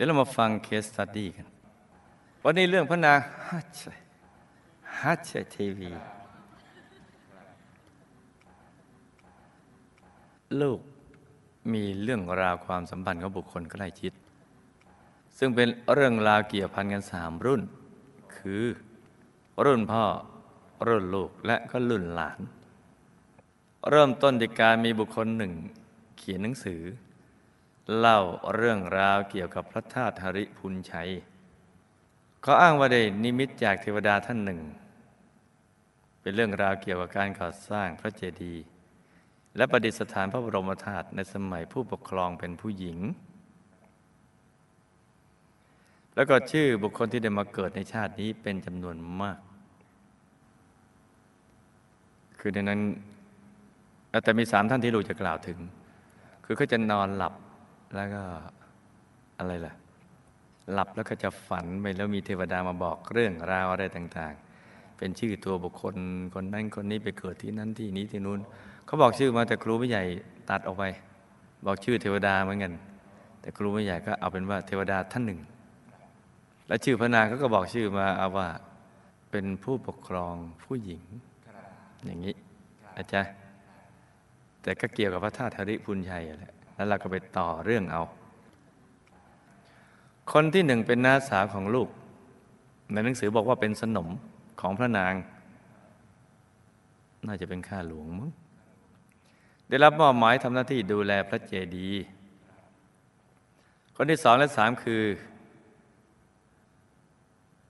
ดี๋ยวเรามาฟัง case study กัน วันนี้เรื่องพระนางฮัจฮัจเทวี ลูกมีเรื่องราวความสัมพันธ์ของบุคคลใกล้ชิด ซึ่งเป็นเรื่องราวเกี่ยวพันกันสามรุ่น คือรุ่นพ่อ รุ่นลูกและก็รุ่นหลาน เริ่มต้นด้วยการมีบุคคลหนึ่ง เขียนหนังสือ เล่าเรื่องราวเกี่ยวกับพระธาตุหริพุนชัยเขาอ้างว่าได้นิมิตจากเทวดาท่านหนึ่ง เป็นเรื่องราวเกี่ยวกับการก่อสร้างพระเจดีย์และประดิษฐานพระบรมธาตุในสมัยผู้ปกครองเป็นผู้หญิง แล้วก็ชื่อบุคคลที่ได้มาเกิดในชาตินี้เป็นจำนวนมาก คือในนั้นแต่มีสามท่านที่ลูกจะกล่าวถึง คือเขาจะนอนหลับ แล้วก็อะไรล่ะ หลับแล้วก็จะฝันไปแล้วมีเทวดามาบอกเรื่องราวอะไรต่าง ๆ เป็นชื่อตัวบุคคลคนนั้นคนนี้ไปเกิดที่นั้นที่นี้ที่นู้นเขาบอกชื่อมาแต่ครูไม่ใหญ่ตัดออกไป บอกชื่อเทวดาเหมือนกัน แต่ครูไม่ใหญ่ก็เอาเป็นว่าเทวดาท่านหนึ่ง และชื่อพระนางเขาก็บอกชื่อมาเอาว่าเป็นผู้ปกครองผู้หญิง อย่างนี้อาจารย์แต่ก็เกี่ยวกับพระธาตุธริพุนชัยแหละ แล้วเราก็ไปต่อเรื่องเอา คนที่หนึ่งเป็นน้าสาวของลูก ในหนังสือบอกว่าเป็นสนมของพระนาง น่าจะเป็นข้าหลวงมั้งได้รับมอบหมายทำหน้าที่ดูแลพระเจดีย์คนที่สองและสามคือ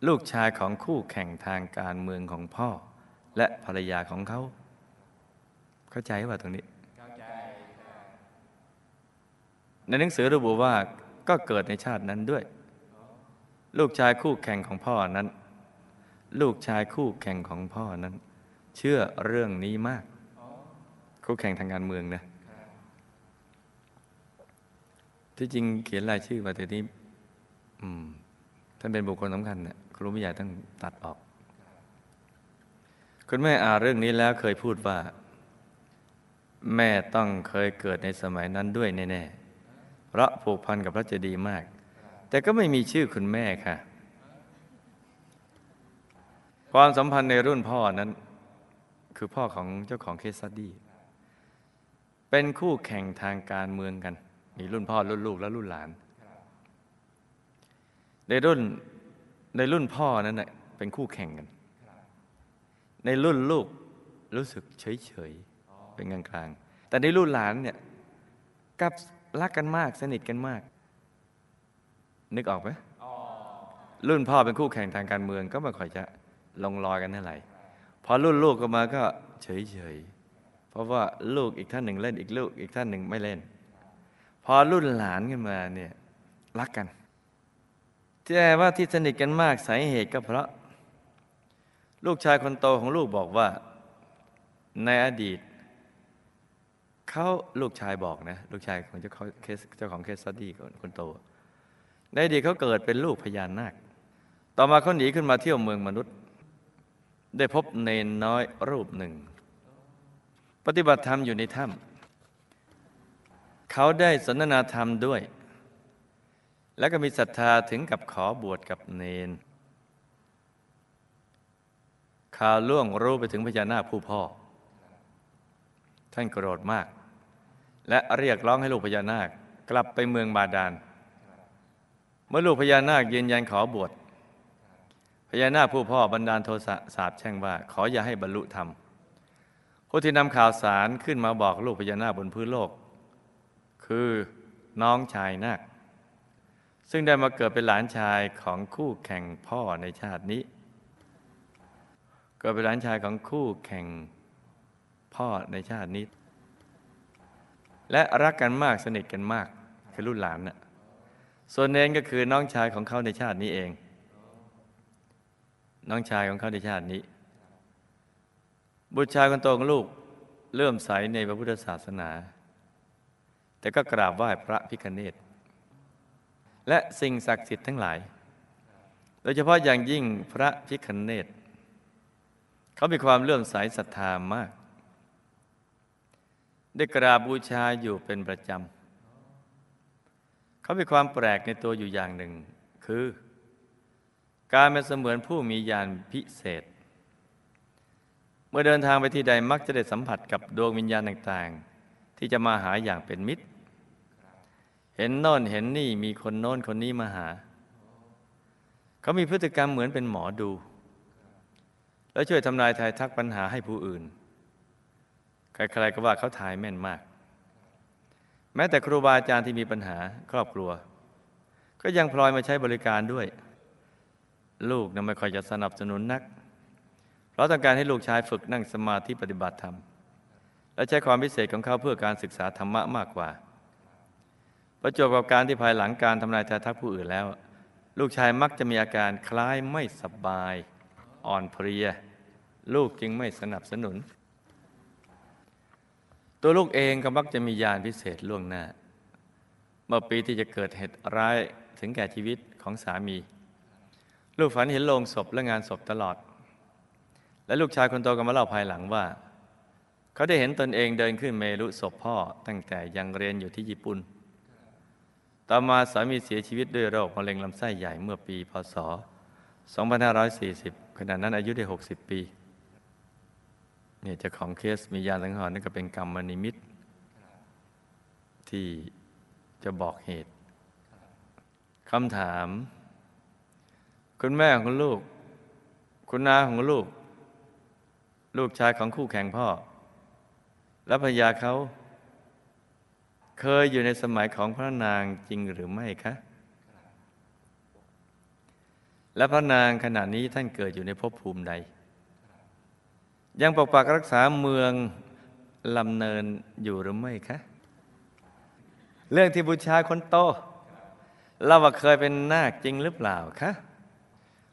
ลูกชายของคู่แข่งทางการเมืองของพ่อ และภรรยาของเขา เข้าใจว่าตรงนี้ ในหนังสือระบุว่าก็เกิดในชาตินั้นด้วย ลูกชายคู่แข่งของพ่อนั้น ลูกชายคู่แข่งของพ่อนั้น เชื่อเรื่องนี้มาก คู่แข่งทางการเมืองนะที่จริงเขียนรายชื่อมาแต่นี้ท่านเป็นบุคคลสำคัญเนี่ยครูไม่ใหญ่ต้องตัดออก คุณแม่อ่านเรื่องนี้แล้วเคยพูดว่า แม่ต้องเคยเกิดในสมัยนั้นด้วยแน่ๆ เพราะผูกพันกับพระเจดีย์มาก แต่ก็ไม่มีชื่อคุณแม่ค่ะ ความสัมพันธ์ในรุ่นพ่อนั้น คือพ่อของเจ้าของ case studyเป็นคู่แข่งทางการเมืองกัน มีรุ่นพ่อรุ่นลูกและรุ่นหลาน ในรุ่นในรุ่นพ่อนั้นเป็นคู่แข่งกัน ในรุ่นลูกรู้สึกเฉยๆเป็นกลางๆแต่ในรุ่นหลานเนี่ยกับ รักกันมากสนิทกันมาก นึกออกไหมรุ่นพ่อเป็นคู่แข่งทางการเมืองก็ไม่ค่อยจะลงรอยกันเท่าไหร่พอรุ่นลูกก็มาก็เฉยๆเพราะว่าลูกอีกท่านหนึ่งเล่นอีกลูกอีกท่านหนึ่งไม่เล่น พอรุ่นหลานกันมาเนี่ยรักกันแต่ว่าที่สนิทกันมากสาเหตุก็เพราะ ลูกชายคนโตของลูกบอกว่า ในอดีต เขาลูกชายบอกนะ ลูกชายของเจ้าของเคสเจ้าของ case study คนโต ในอดีตเขาเกิดเป็นลูกพญานาค ต่อมาเขาหนีขึ้นมาเที่ยวเมืองมนุษย์ ได้พบเนนน้อยรูปหนึ่ง ปฏิบัติธรรมอยู่ในถ้ำเขาได้สนทนาธรรมด้วย แล้วก็มีศรัทธาถึงกับขอบวชกับเนนข่าวล่วงรู้ไปถึงพญานาคผู้พ่อ ท่านโกรธมาก และเรียกร้องให้ลูกพญานาค กลับไปเมืองบาดาล เมื่อลูกพญานาคยืนยันขอบวชพญานาคผู้พ่อบันดาลโทสะสาบแช่งว่า ขออย่าให้บรรลุธรรมผู้ที่นำข่าวสารขึ้นมาบอกลูกพญานาคบนพื้นโลก คือน้องชายนาคซึ่งได้มาเกิดเป็นหลานชายของคู่แข่งพ่อในชาตินี้ เกิดเป็นหลานชายของคู่แข่งพ่อในชาตินี้ และรักกันมากสนิทกันมาก คือรุ่นหลานน่ะส่วนเนนก็คือน้องชายของเขาในชาตินี้เอง น้องชายของเขาในชาตินี้ บุตรชายคนโตของลูกเริ่มใสในพระพุทธศาสนา แต่ก็กราบไหว้พระพิคเนตและสิ่งศักดิ์สิทธิ์ทั้งหลาย โดยเฉพาะอย่างยิ่งพระพิคเนตเขามีความเลื่อมใสศรัทธามาก ได้กราบบูชาอยู่เป็นประจำ เขามีความแปลกในตัวอยู่อย่างหนึ่ง คือ การเป็นเสมือนผู้มีญาณพิเศษ เมื่อเดินทางไปที่ใดมักจะได้สัมผัสกับดวงวิญญาณต่างๆ ที่จะมาหาอย่างเป็นมิตร เห็นโน่นเห็นนี่มีคนโน้นคนนี้มาหา เขามีพฤติกรรมเหมือนเป็นหมอดู และช่วยทำนายทายทักปัญหาให้ผู้อื่น ใครๆก็ว่าเขาทายแม่นมาก แม้แต่ครูบาอาจารย์ที่มีปัญหาครอบครัว ก็ยังพลอยมาใช้บริการด้วย ลูกนั้นไม่ค่อยจะสนับสนุนนัก เพราะต้องการให้ลูกชายฝึกนั่งสมาธิปฏิบัติธรรม และใช้ความพิเศษของเขาเพื่อการศึกษาธรรมะมากกว่า ประจวบกับการที่ภายหลังการทำนายทายทักผู้อื่นแล้ว ลูกชายมักจะมีอาการคล้ายไม่สบาย อ่อนเพลีย ลูกจึงไม่สนับสนุน ตัวลูกเองก็มักจะมียานพิเศษล่วงหน้า เมื่อปีที่จะเกิดเหตุร้ายถึงแก่ชีวิตของสามี ลูกฝันเห็นโลงศพและงานศพตลอด และลูกชายคนโตก็มาเล่าภายหลังว่า เขาได้เห็นตนเองเดินขึ้นเมรุศพพ่อตั้งแต่ยังเรียนอยู่ที่ญี่ปุ่น ต่อมาสามีเสียชีวิตด้วยโรคมะเร็งลำไส้ใหญ่เมื่อปีพศ 2540 ขณะนั้นอายุได้ 60 ปี เนี่ยเจ้าของเคสมียาสังหรณ์นั่นก็เป็นกรรมนิมิต ที่จะบอกเหตุคำถาม คุณแม่ของลูก คุณนาของลูก ลูกชายของคู่แข่งพ่อ และภรรยาเขา เคยอยู่ในสมัยของพระนางจริงหรือไม่คะ และพระนางขณะนี้ท่านเกิดอยู่ในภพภูมิใด ยังปกปักรักษาเมืองลำเนินอยู่หรือไม่คะ เรื่องที่บูชาคนโตเราว่าเคยเป็นนาคจริงหรือเปล่าคะ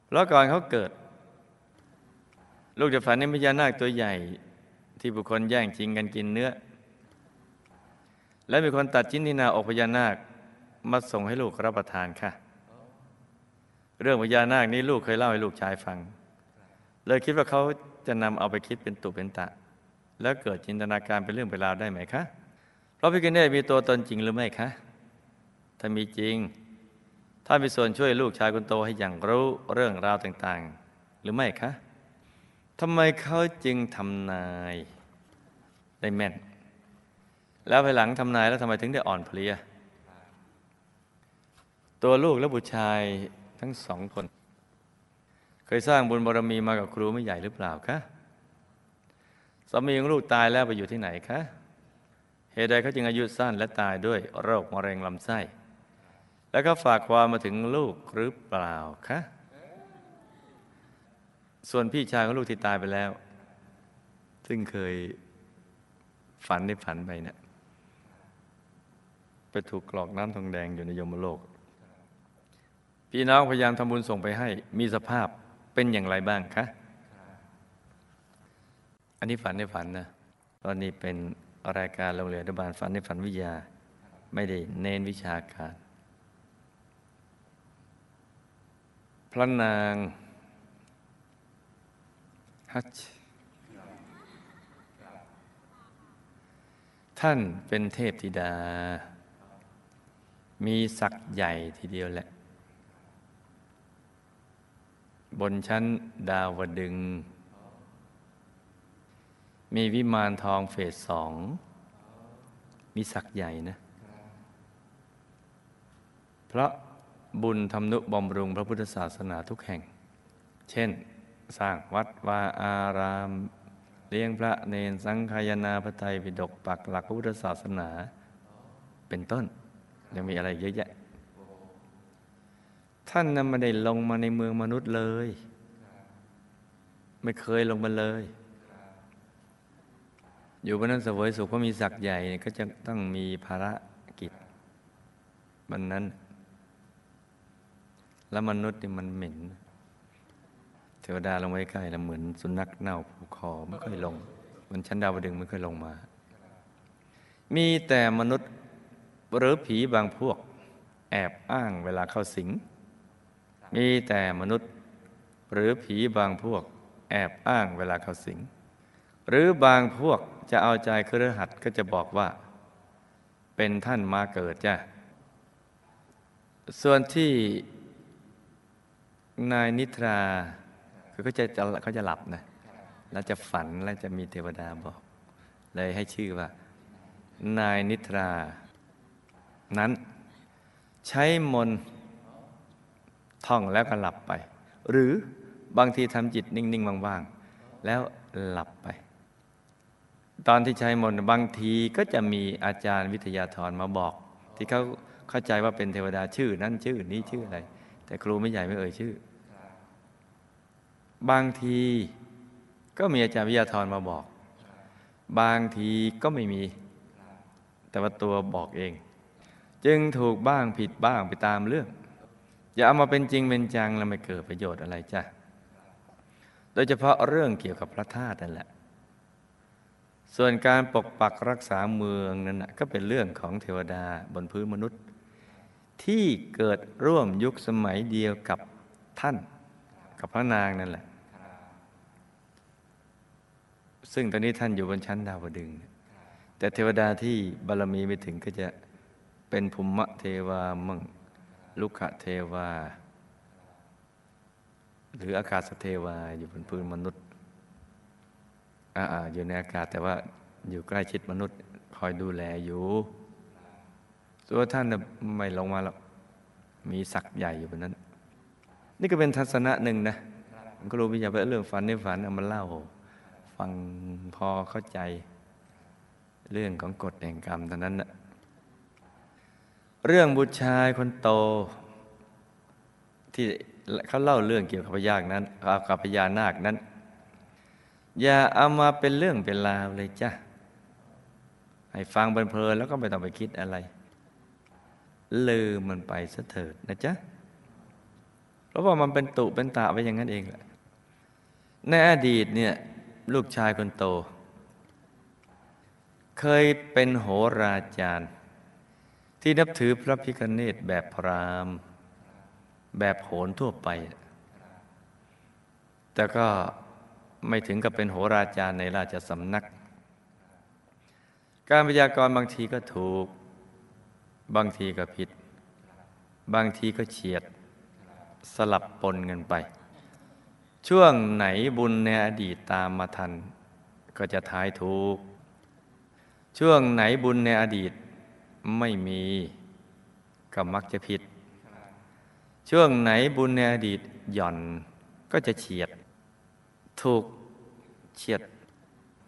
เพราะก่อนเขาเกิด ลูกจะฝันในพญานาคตัวใหญ่ ที่บุคคลแย่งชิงกันกินเนื้อ และมีคนตัดชิ้นที่นาอกพญานาคมาส่งให้ลูกรับประทานค่ะ เรื่องพญานาคนี้ลูกเคยเล่าให้ลูกชายฟัง เลยคิดว่าเขา จะนำเอาไปคิดเป็นตุเป็นตะ แล้วเกิดจินตนาการเป็นเรื่องเป็นราวได้ไหมคะเพราะพิกเนตมีตัวตนจริงหรือไม่คะ ถ้ามีจริง ถ้ามีส่วนช่วยลูกชายคนโตให้อย่างรู้เรื่องราวต่างๆ หรือไม่คะทำไมเขาจึงทำนายได้แม่น แล้วภายหลังทำนายแล้วทำไมถึงได้อ่อนเพลีย ตัวลูกและบุตรชายทั้งสองคน เคยสร้างบุญบารมีมากับครูไม่ใหญ่หรือเปล่าคะสามีของลูกตายแล้วไปอยู่ที่ไหนคะเหตุใดเขาจึงอายุสั้นและตายด้วยโรคมะเร็งลำไส้ แล้วก็ฝากความมาถึงลูกหรือเปล่าคะ ส่วนพี่ชายของลูกที่ตายไปแล้ว ซึ่งเคยฝันได้ฝันไปเนะี่ยไปถูกกรอกน้ำทองแดงอยู่ในยมโลก พี่น้องพยายามทำบุญส่งไปให้มีสภาพ เป็นอย่างไรบ้างคะ อันนี้ฝันในฝันนะตอนนี้เป็นรายการโรงเรียนอนุบาลฝันในฝันวิทยา ไม่ได้เน้นวิชาการ พระนางฮัชท่านเป็นเทพธิดา มีศักดิ์ใหญ่ทีเดียวแหละ บนชั้นดาวดึง มีวิมานทองเฟสสอง มีศักดิ์ใหญ่นะ เพราะบุญทำนุบำรุงพระพุทธศาสนาทุกแห่ง เช่น สร้างวัดวาอาราม เลี้ยงพระเนนสังฆายนาพระไตรปิฎกปักหลักพระพุทธศาสนา เป็นต้น ยังมีอะไรเยอะแยะ ท่านนั้นไม่ได้ลงมาในเมืองมนุษย์เลย ไม่เคยลงมาเลย อยู่บนนั้นเสวยสุขก็มีศักดิ์ใหญ่ก็จะต้องมีภารกิจบันนั้น แล้วมนุษย์นี่มันเหม็น เทวดาลงไว้ใกล้แล้วเหมือนสุนัขเน่าผูกคอไม่ค่อยลงมันชั้นดาวดึงไม่ค่อยลงมา มีแต่มนุษย์หรือผีบางพวกแอบอ้างเวลาเข้าสิง มีแต่มนุษย์ หรือผีบางพวกแอบอ้างเวลาเขาสิง หรือบางพวกจะเอาใจเครือหัดก็จะบอกว่า เป็นท่านมาเกิดจ้ะ ส่วนที่นายนิทราคือเขาจะจะเขาจะหลับนะแล้วจะฝันแล้วจะมีเทวดาบอก เลยให้ชื่อว่า นายนิทรา นั้นใช้มนต์ ท่องแล้วก็หลับไป หรือบางทีทำจิตนิ่งๆว่างๆ แล้วหลับไป ตอนที่ใช้มนต์บางทีก็จะมีอาจารย์วิทยาธรมาบอก ที่เขาเข้าใจว่าเป็นเทวดาชื่อ นั้นชื่อนี้ชื่ออะไร แต่ครูไม่ใหญ่ไม่เอ่ยชื่อ บางทีก็มีอาจารย์วิทยาธรมาบอก บางทีก็ไม่มี แต่ว่าตัวบอกเอง จึงถูกบ้างผิดบ้างไปตามเรื่อง อย่าเอามาเป็นจริงเป็นจังแล้วไม่เกิดประโยชน์อะไรจ้ะ โดยเฉพาะเรื่องเกี่ยวกับพระธาตุนั่นแหละ ส่วนการปกปักรักษาเมืองนั้นนะก็เป็นเรื่องของเทวดาบนพื้นมนุษย์ ที่เกิดร่วมยุคสมัยเดียวกับท่าน กับพระนางนั่นแหละ ซึ่งตอนนี้ท่านอยู่บนชั้นดาวดึง แต่เทวดาที่บารมีไม่ถึงก็จะเป็นภูมิเทวามั่ง ลุกะเทวา หรืออากาศเทวาอยู่บนพื้นมนุษย์อ่าอยู่ในอากาศแต่ว่าอยู่ใกล้ชิดมนุษย์ คอยดูแลอยู่ส่วท่านไม่ลงมาแล้วมีศักย์ใหญ่อยู่บนนั้น นี่ก็เป็นทัศนะหนึ่งนะมันก็รู้วิญญาณเรื่องฝันในฝันเอามาเล่า ฟังพอเข้าใจเรื่องของกฎแห่งกรรมเท่านั้นนะ เรื่องบุตรชายคนโต ที่เขาเล่าเรื่องเกี่ยวกับพญานนั้นกับพญานาคนั้น อย่าเอามาเป็นเรื่องเป็นราวเลยจ้ะให้ฟังเพลินแล้วก็ไม่ต้องไปคิดอะไร ลืมมันไปซะเถิดนะจ๊ะเพราะว่ามันเป็นตุเป็นตะไปอย่างนั้นเองแหละในอดีตเนี่ยลูกชายคนโต เคยเป็นโหราจารย์ ที่นับถือพระพิคเนตแบบพราหมณ์แบบโหนทั่วไป แต่ก็ไม่ถึงกับเป็นโหราจารย์ในราชสำนัก การพยากรณ์บางทีก็ถูก บางทีก็ผิด บางทีก็เฉียด สลับปนกันไป ช่วงไหนบุญในอดีตตามมาทัน ก็จะทายถูก ช่วงไหนบุญในอดีต ไม่มีก็มักจะผิด ช่วงไหนบุญในอดีตหย่อนก็จะเฉียด ถูกเฉียด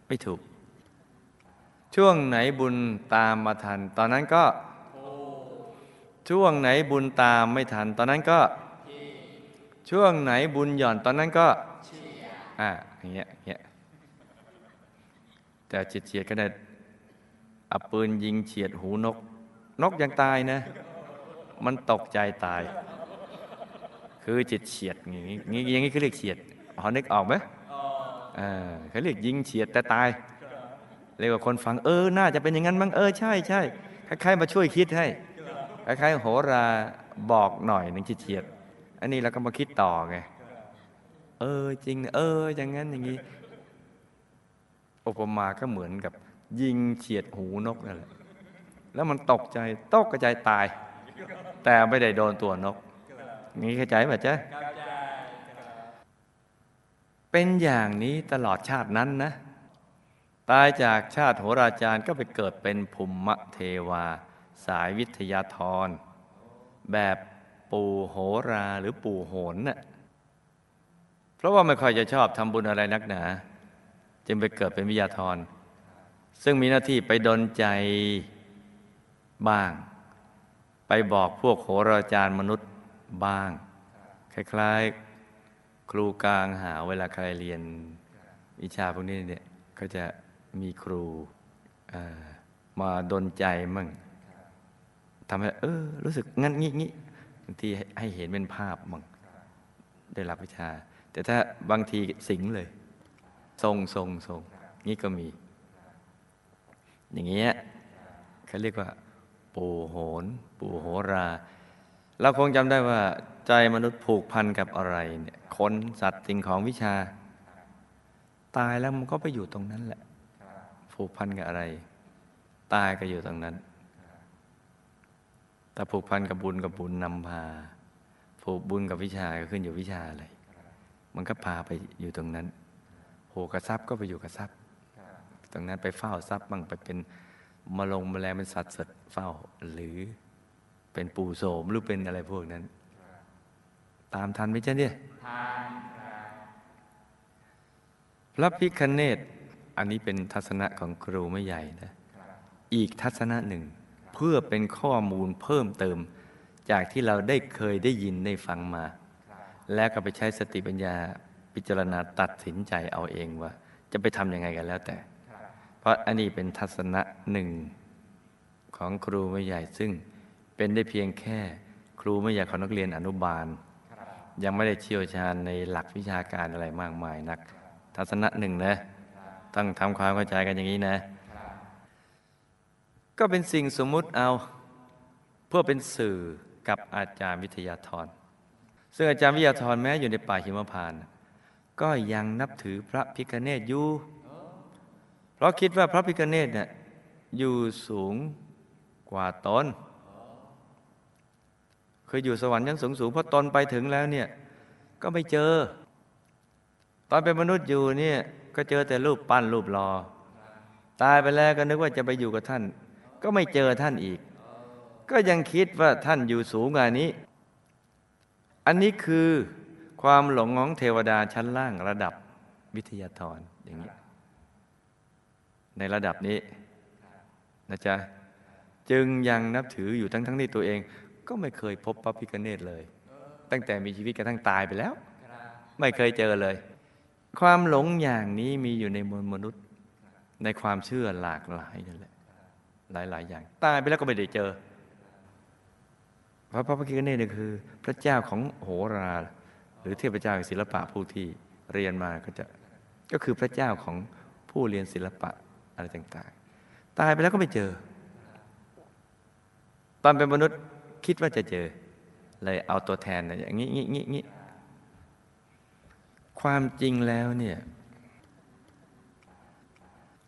ไม่ถูก ช่วงไหนบุญตามมาทัน ตอนนั้นก็ ช่วงไหนบุญตามไม่ทัน ตอนนั้นก็ ช่วงไหนบุญหย่อนตอนนั้นก็อ่าอย่างเงี้ยอย่างเงี้ยแต่เฉียดเฉียดก็ได้ เอาปืนยิงเฉียดหูนก นกยังตายนะ มันตกใจตาย คือจิตเฉียดอย่างนี้อย่างนี้อย่างนี้เเรียกเฉียดพอนึกออกไหมอ่าเขาเรียกยิงเฉียดแต่ตาย เรียกว่าคนฟังเออ น่าจะเป็นอย่างนั้นมั้งเออใช่ใช่คล้ายๆมาช่วยคิดให้คล้ายๆโหราบอกหน่อยหนึ่งเฉียดอันนี้เราก็มาคิดต่อไงเออจริง เออ อย่างนั้นอย่างนี้อุปมาก็เหมือนกับ ยิงเฉียดหูนกนั่นแหละแล้วมันตกใจตกกระจายตาย แต่ไม่ได้โดนตัวนกงี้เข้าใจป่ะจ๊ะเป็นอย่างนี้ตลอดชาตินั้นนะ ตายจากชาติโหราจารย์ก็ไปเกิดเป็นภูมิเทวา สายวิทยาธร แบบปู่โหราหรือปู่โหนน่ะเพราะว่าไม่ค่อยจะชอบทำบุญอะไรนักหนา จึงไปเกิดเป็นวิทยาธร ซึ่งมีหน้าที่ไปดนใจบ้าง ไปบอกพวกโหราจารย์มนุษย์บ้าง คล้ายๆ ครูกลางหาเวลาใครเรียนวิชาพวกนี้เนี่ยก็จะมีครูมาดนใจมั่งทำให้เออรู้สึกงั้นงี้งี้บางทีให้เห็นเป็นภาพมั่งได้รับวิชา แต่ถ้าบางทีสิงเลย ทรงทรงทรงนี่ก็มี อย่างเงี้ยเขาเรียกว่าปู่โหน ปู่โหรา เราคงจำได้ว่าใจมนุษย์ผูกพันกับอะไรเนี่ยคนสัตว์สิ่งของวิชา ตายแล้วมันก็ไปอยู่ตรงนั้นแหละ ผูกพันกับอะไร ตายก็อยู่ตรงนั้นถ้าผูกพันกับบุญกับบุญนำพา ผูกบุญกับวิชาก็ขึ้นอยู่วิชาอะไร มันก็พาไปอยู่ตรงนั้นผูกกับทรัพย์ก็ไปอยู่กับทรัพย์ รงนั้นไปเฝ้าทรัพย์บ้างไปเป็นมาลงแมลงเป็นสัตว์สดเฝ้า หรือเป็นปู่โสมหรือเป็นอะไรพวกนั้น ตามทันไหมจ๊ะเนี่ยพระพิคเนตอันนี้เป็นทัศนะของครูไม่ใหญ่นะอีกทัศนะหนึ่ง เพื่อเป็นข้อมูลเพิ่มเติม จากที่เราได้เคยได้ยินได้ฟังมา แล้วก็ไปใช้สติปัญญาพิจารณาตัดสินใจเอาเองว่า จะไปทำยังไงกันแล้วแต่เพ ราะอันนี้เป็นทัศนะหนึ่งของครูไม่ใหญ่ซึ่งเป็นได้เพียงแค่ครูไม่ใหญ่ของนักเรียนอนุบาล ยังไม่ได้เชี่ยวชาญในหลักวิชาการอะไรมากมายนัก ทัศนะหนึ่งนะต้องทำความเข้าใจกันอย่างนี้นะ ก็เป็นสิ่งสมมุติเอาเพื่อเป็นสื่อกับอาจารย์วิทยาธรซึ่งอาจารย์วิทยาธรแม้อยู่ในป่าหิมพานต์ก็ยังนับถือพระพิคเนตอยู่ เพราะคิดว่าพระพิคเนตเนี่ยอยู่สูงกว่าตนเคยอยู่สวรรค์ชั้นสูงสูงพอตนไปถึงแล้วเนี่ยก็ไม่เจอ ตอนเป็นมนุษย์อยู่เนี่ยก็เจอแต่รูปปั้นรูปรอ ตายไปแล้วก็นึกว่าจะไปอยู่กับท่าน ก็ไม่เจอท่านอีก ก็ยังคิดว่าท่านอยู่สูงกว่านี้ อันนี้คือความหลงของเทวดาชั้นล่างระดับวิทยาธรอย่างนี้ ในระดับนี้นะจ๊ะจึงยังนับถืออยู่ทั้งทั้งที่ตัวเอง ก็ไม่เคยพบพระพิฆเนศเลย ตั้งแต่มีชีวิตกระทั่งตายไปแล้ว ไม่เคยเจอเลย ความหลงอย่างนี้มีอยู่ในมวลมนุษย์ ในความเชื่อหลากหลายนั่นแหละหลาย ๆ อย่าง ตายไปแล้วก็ไม่ได้เจอ พระพระพิฆเนศนี่คือ พระเจ้าของโหรา หรือเทพเจ้าศิลปะผู้ที่เรียนมาก็จะก็คือพระเจ้าของผู้เรียนศิลปะ อะไรต่างๆ ตายไปแล้วก็ไม่เจอ ตอนเป็นมนุษย์คิดว่าจะเจอ เลยเอาตัวแทนนะอย่างนี้งี้งี้งี้ความจริงแล้วเนี่ย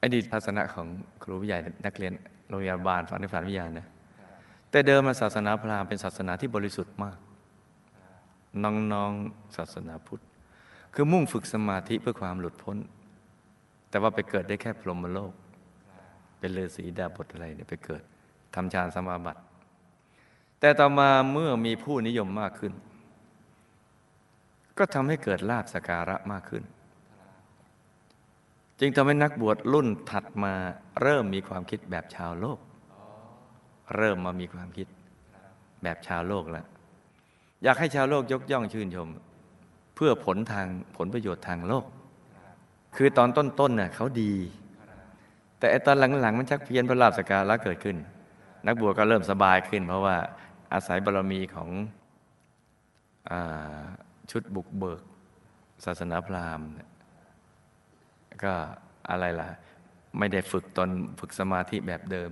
อดีตทัศนะของครูวิทยานักเรียนโรงเรียนบาลฝันในฝันวิทยาณนะแต่เดิมมาศาสนาพราหมณ์เป็นศาสนาที่บริสุทธิ์มาก น้องๆศาสนาพุทธ คือมุ่งฝึกสมาธิเพื่อความหลุดพ้น แต่ว่าไปเกิดได้แค่พรหมโลก เป็นฤาษีดาบทอะไรเนี่ยไปเกิดทำฌานสมาบัติ แต่ต่อมาเมื่อมีผู้นิยมมากขึ้น ก็ทำให้เกิดลาบสการะมากขึ้น จึงทำให้นักบวชรุ่นถัดมาเริ่มมีความคิดแบบชาวโลก เริ่มมามีความคิดแบบชาวโลกแล้ว อยากให้ชาวโลกยกย่องชื่นชม เพื่อผลทางผลประโยชน์ทางโลก คือตอนต้นๆเน่ะเขาดี แต่ตอนหลังๆ มันชักเพี้ยนพระลาบสการะเกิดขึ้น นักบวชก็เริ่มสบายขึ้น เพราะว่าอาศัยบารมีของอชุดบุกเบิก ศาสนาพราหมณ์ก็อะไรล่ะ ไม่ได้ฝึกตนฝึกสมาธิแบบเดิม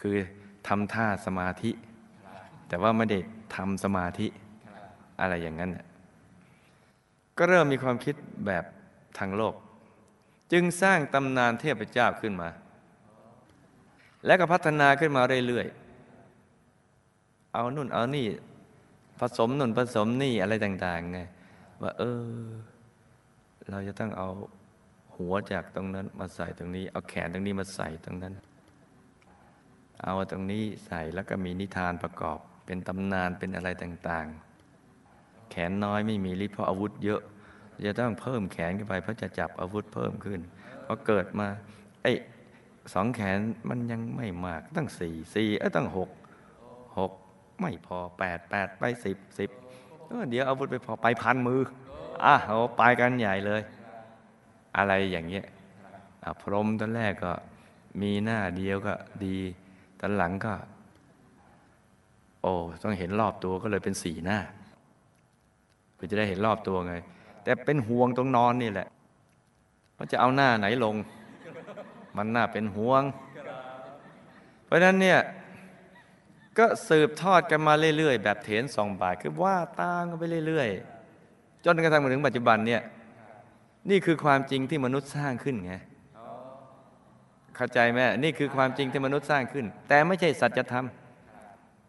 คือทำท่าสมาธิ แต่ว่าไม่ได้ทำสมาธิอะไรอย่างนั้นน่ะก็เริ่มมีความคิดแบบทางโลก จึงสร้างตำนานเทพเจ้าขึ้นมา และก็พัฒนาขึ้นมาเรื่อยๆ เอานุ่นเอานี่ ผสมนุ่นผสมนี่อะไรต่าง ๆ ไง ว่า เออ เราจะต้องเอาหัวจากตรงนั้นมาใส่ตรงนี้ เอาแขนตรงนี้มาใส่ตรงนั้น เอาตรงนี้ใส่แล้วก็มีนิทานประกอบ เป็นตำนานเป็นอะไรต่าง ๆ แขนน้อยไม่มีฤทธิ์เพราะอาวุธเยอะ จะต้องเพิ่มแขนขึ้นไปเพราะจะจับอาวุธเพิ่มขึ้นพอเกิดมาไอ้สองแขนมันยังไม่มากตั้งสี่สี่เอ้ตั้งหกหกไม่พอแปดแปดไปสิบสิบเดี๋ยวอาวุธไปพอไปพันมืออะโอ้ไปกันใหญ่เลย อะไรอย่างเงี้ยพรมตอนแรกก็มีหน้าเดียวก็ดีตอนหลังก็ โอ้ต้องเห็นรอบตัวก็เลยเป็นสี่หน้าเพื่อจะได้เห็นรอบตัวไง แต่เป็นห่วงตรงนอนนี่แหละว่าจะเอาหน้าไหนลง มันน่าเป็นห่วง เพราะนั้นเนี่ยก็สืบทอดกันมาเรื่อยๆ แบบเถนสองบาทคือว่าตามกันไปเรื่อยๆ จนกระทั่งมาถึงปัจจุบันเนี่ยนี่คือความจริงที่มนุษย์สร้างขึ้นไงเข้าใจไหมนี่คือความจริงที่มนุษย์สร้างขึ้น แต่ไม่ใช่สัจธรรม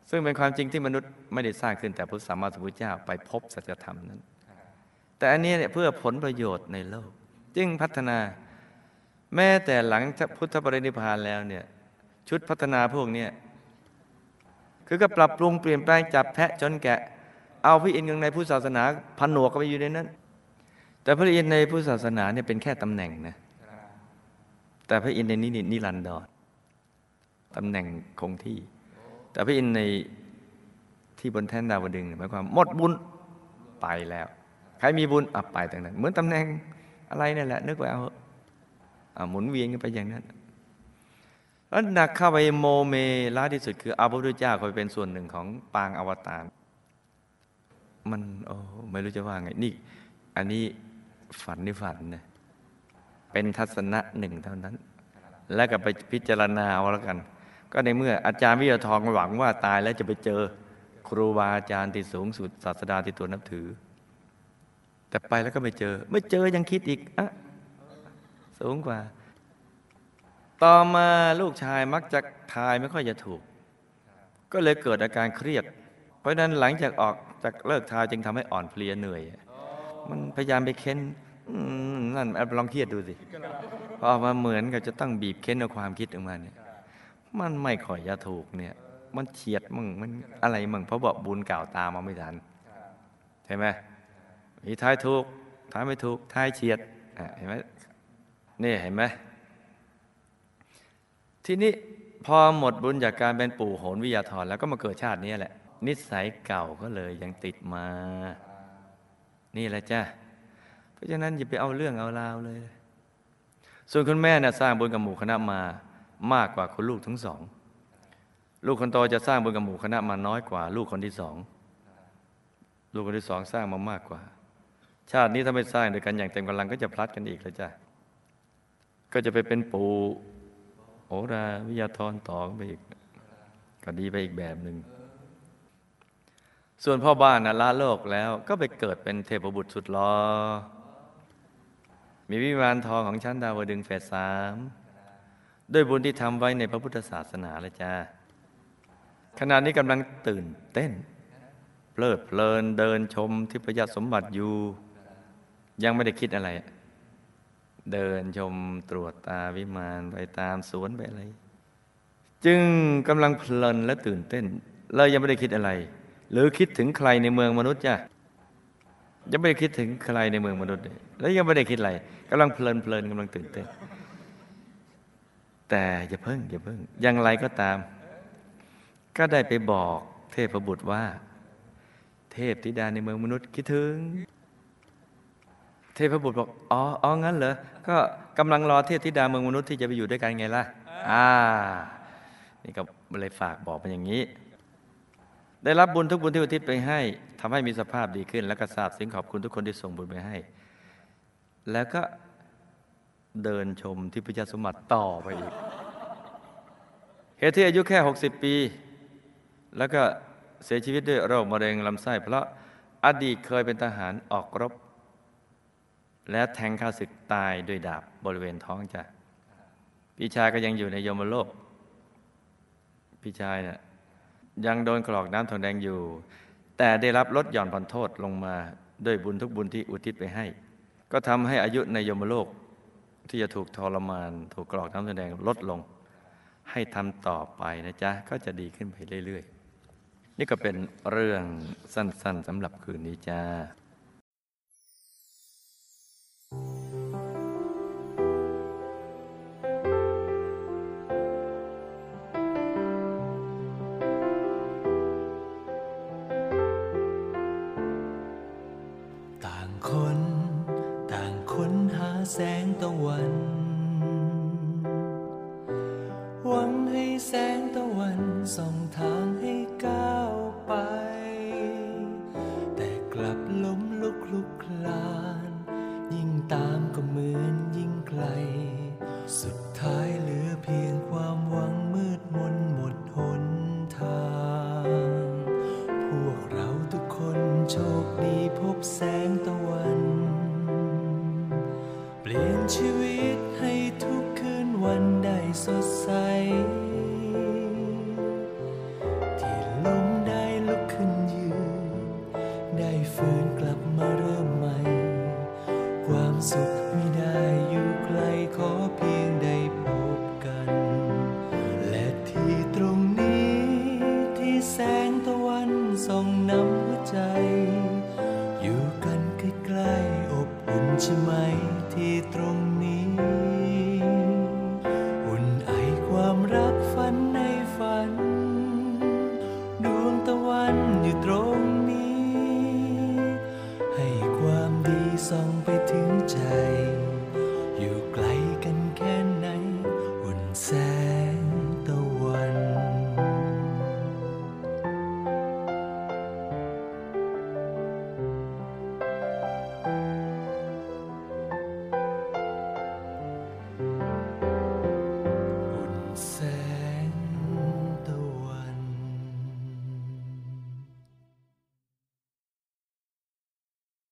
ซึ่งเป็นความจริงที่มนุษย์ไม่ได้สร้างขึ้น แต่พระสัมมาสัมพุทธเจ้าไปพบสัจธรรมนั้น แต่อันนี้เนี่ยเพื่อผลประโยชน์ในโลก จึงพัฒนา แม้แต่หลังพุทธปรินิพานแล้วเนี่ยชุดพัฒนาพวกนี้คือก็ปรับปรุงเปลี่ยนแปลงจับแพะจนแกะ เอาพระอินทร์ในพุทธศาสนาพันหนวกไปอยู่ในนั้น แต่พระอินทร์ในพุทธศาสนาเนี่ยเป็นแค่ตำแหน่งนะแต่พระอินทร์ในนี้นิรันดรตำแหน่งคงที่ แต่พระอินทร์ในที่บนแท่นดาวดึงหมายความหมดบุญไปแล้ว ใครมีบุญอับไปต่างนั้น เหมือนตำแหน่งอะไรนี่แหละ นึกไว้เอาหมุนเวียนกันไปอย่างนั้นแล้วหนักเข้าไปโมเมล้าที่สุดคือเอาพระพุทธเจ้าเขาไปเป็นส่วนหนึ่งของปางอวตารมันโอ้ไม่รู้จะว่าไงนี่ อันนี้ฝันนี่ฝันนะเป็นทัศนะหนึ่งเท่านั้น แล้วก็ไปพิจารณาเอาแล้วกัน ก็ในเมื่ออาจารย์วิทยาทองหวังว่าตายแล้วจะไปเจอครูบาอาจารย์ที่สูงสุดศาสดาที่ตัวนับถือ แต่ไปแล้วก็ไม่เจอ ไม่เจอยังคิดอีกอะสูงกว่า ต่อมาลูกชายมักจะทายไม่ค่อยจะถูก ก็เลยเกิดอาการเครียด เพราะนั้นหลังจากออกจากเลิกทายจึงทำให้อ่อนเพลียเหนื่อย มันพยายามไปเค้นนั่นลองเครียดดูสิพอมาเหมือนกับจะต้องบีบเค้นเอาความคิดออกมาเนี่ย มันไม่ค่อยจะถูกเนี่ย มันเฉียดมึงมันอะไรมึงเพราะบอกบุญเก่าตามมาไม่ทันใช่ไหม มีทายถูกทายไม่ถูกทายเฉียดเห็นไหมนี่เห็นไหมทีนี้พอหมดบุญจากการเป็นปู่โหนวิยาธรแล้วก็มาเกิดชาตินี้แหละ นิสัยเก่าก็เลยยังติดมา นี่แหละจ้าเพราะฉะนั้นอย่าไปเอาเรื่องเอาราวเลย ส่วนคุณแม่นะ่ะสร้างบุญกับหมู่คณะมามากกว่าคุณลูกทั้งสอง ลูกคนโตจะสร้างบุญกับหมู่คณะมาน้อยกว่า ลูกคนที่สอง ลูกคนที่สองสร้างมามากกว่า ชาตินี้ถ้าไม่สร้างด้วยกันอย่างเต็มกำลังก็จะพลัดกันอีกเลยจ้ะก็จะไปเป็นปู่โอราวิยาธรต่อไปอีก ก็ดีไปอีกแบบหนึ่งส่วนพ่อบ้านนะละโลกแล้วก็ไปเกิดเป็นเทพบุตรสุดลอมีวิมานทองของชั้นดาวดึงแฝดสามด้วยบุญที่ทำไว้ในพระพุทธศาสนาละจ้าขณะนี้กำลังตื่นเต้น เพลิดเพลินเดินชมทิพยสมบัติอยู่ ยังไม่ได้คิดอะไร เดินชมตรวจตาวิมานไปตามสวนไปอะไร จึงกำลังเพลินและตื่นเต้นเรายังไม่ได้คิดอะไร หรือคิดถึงใครในเมืองมนุษย์จ้ะยังไม่ได้คิดถึงใครในเมืองมนุษย์เลยแล้วยังไม่ได้คิดอะไรกำลังเพลินเพลินกำลังตื่นเต้น แต่อย่าเพิ่งอย่าเพิ่งอย่างไรก็ตาม ก็ได้ไปบอกเทพบุตรว่า เทพธิดาในเมืองมนุษย์คิดถึง เทพบุตรบอกอ๋ออ๋องั้นเหรอก็กำลังรอเทพธิดาเมืองมนุษย์ที่จะไปอยู่ด้วยกันไงล่ะอ่านี่ก็เลยฝากบอกเป็นอย่างนี้ ได้รับบุญทุกบุญที่อุทิศไปให้ทำให้มีสภาพดีขึ้น แล้วก็ทราบสิ่งขอบคุณทุกคนที่ส่งบุญไปให้ แล้วก็เดินชมที่พระเจ้าสมบัติต่อไปอีกเหตุที่อายุแค่ 60 ปี แล้วก็เสียชีวิตด้วยโรคมะเร็งลำไส้เพราะอดีตเคยเป็นทหารออกรบ และแทงข้าศึกตายด้วยดาบบริเวณท้องจ้ะพี่ชายก็ยังอยู่ในยมโลก พี่ชายเนะ่ยยังโดนกรอกน้ำทองแดงอยู่ แต่ได้รับลดหย่อนผ่อนโทษลงมาด้วยบุญทุกบุญที่อุทิศไปให้ ก็ทำให้อายุในยมโลก ที่จะถูกทรมาน ถูกกรอกน้ำทองแดงลดลง ให้ทำต่อไปนะจ๊ะ ก็จะดีขึ้นไปเรื่อยๆ นี่ก็เป็นเรื่องสั้นๆสำหรับคืนนี้จ้า หวังให้แสงตะวันส่องทางให้ แสงตะวันส่องนำหัวใจ อยู่กันใกล้ๆอบอุ่นใช่ไหม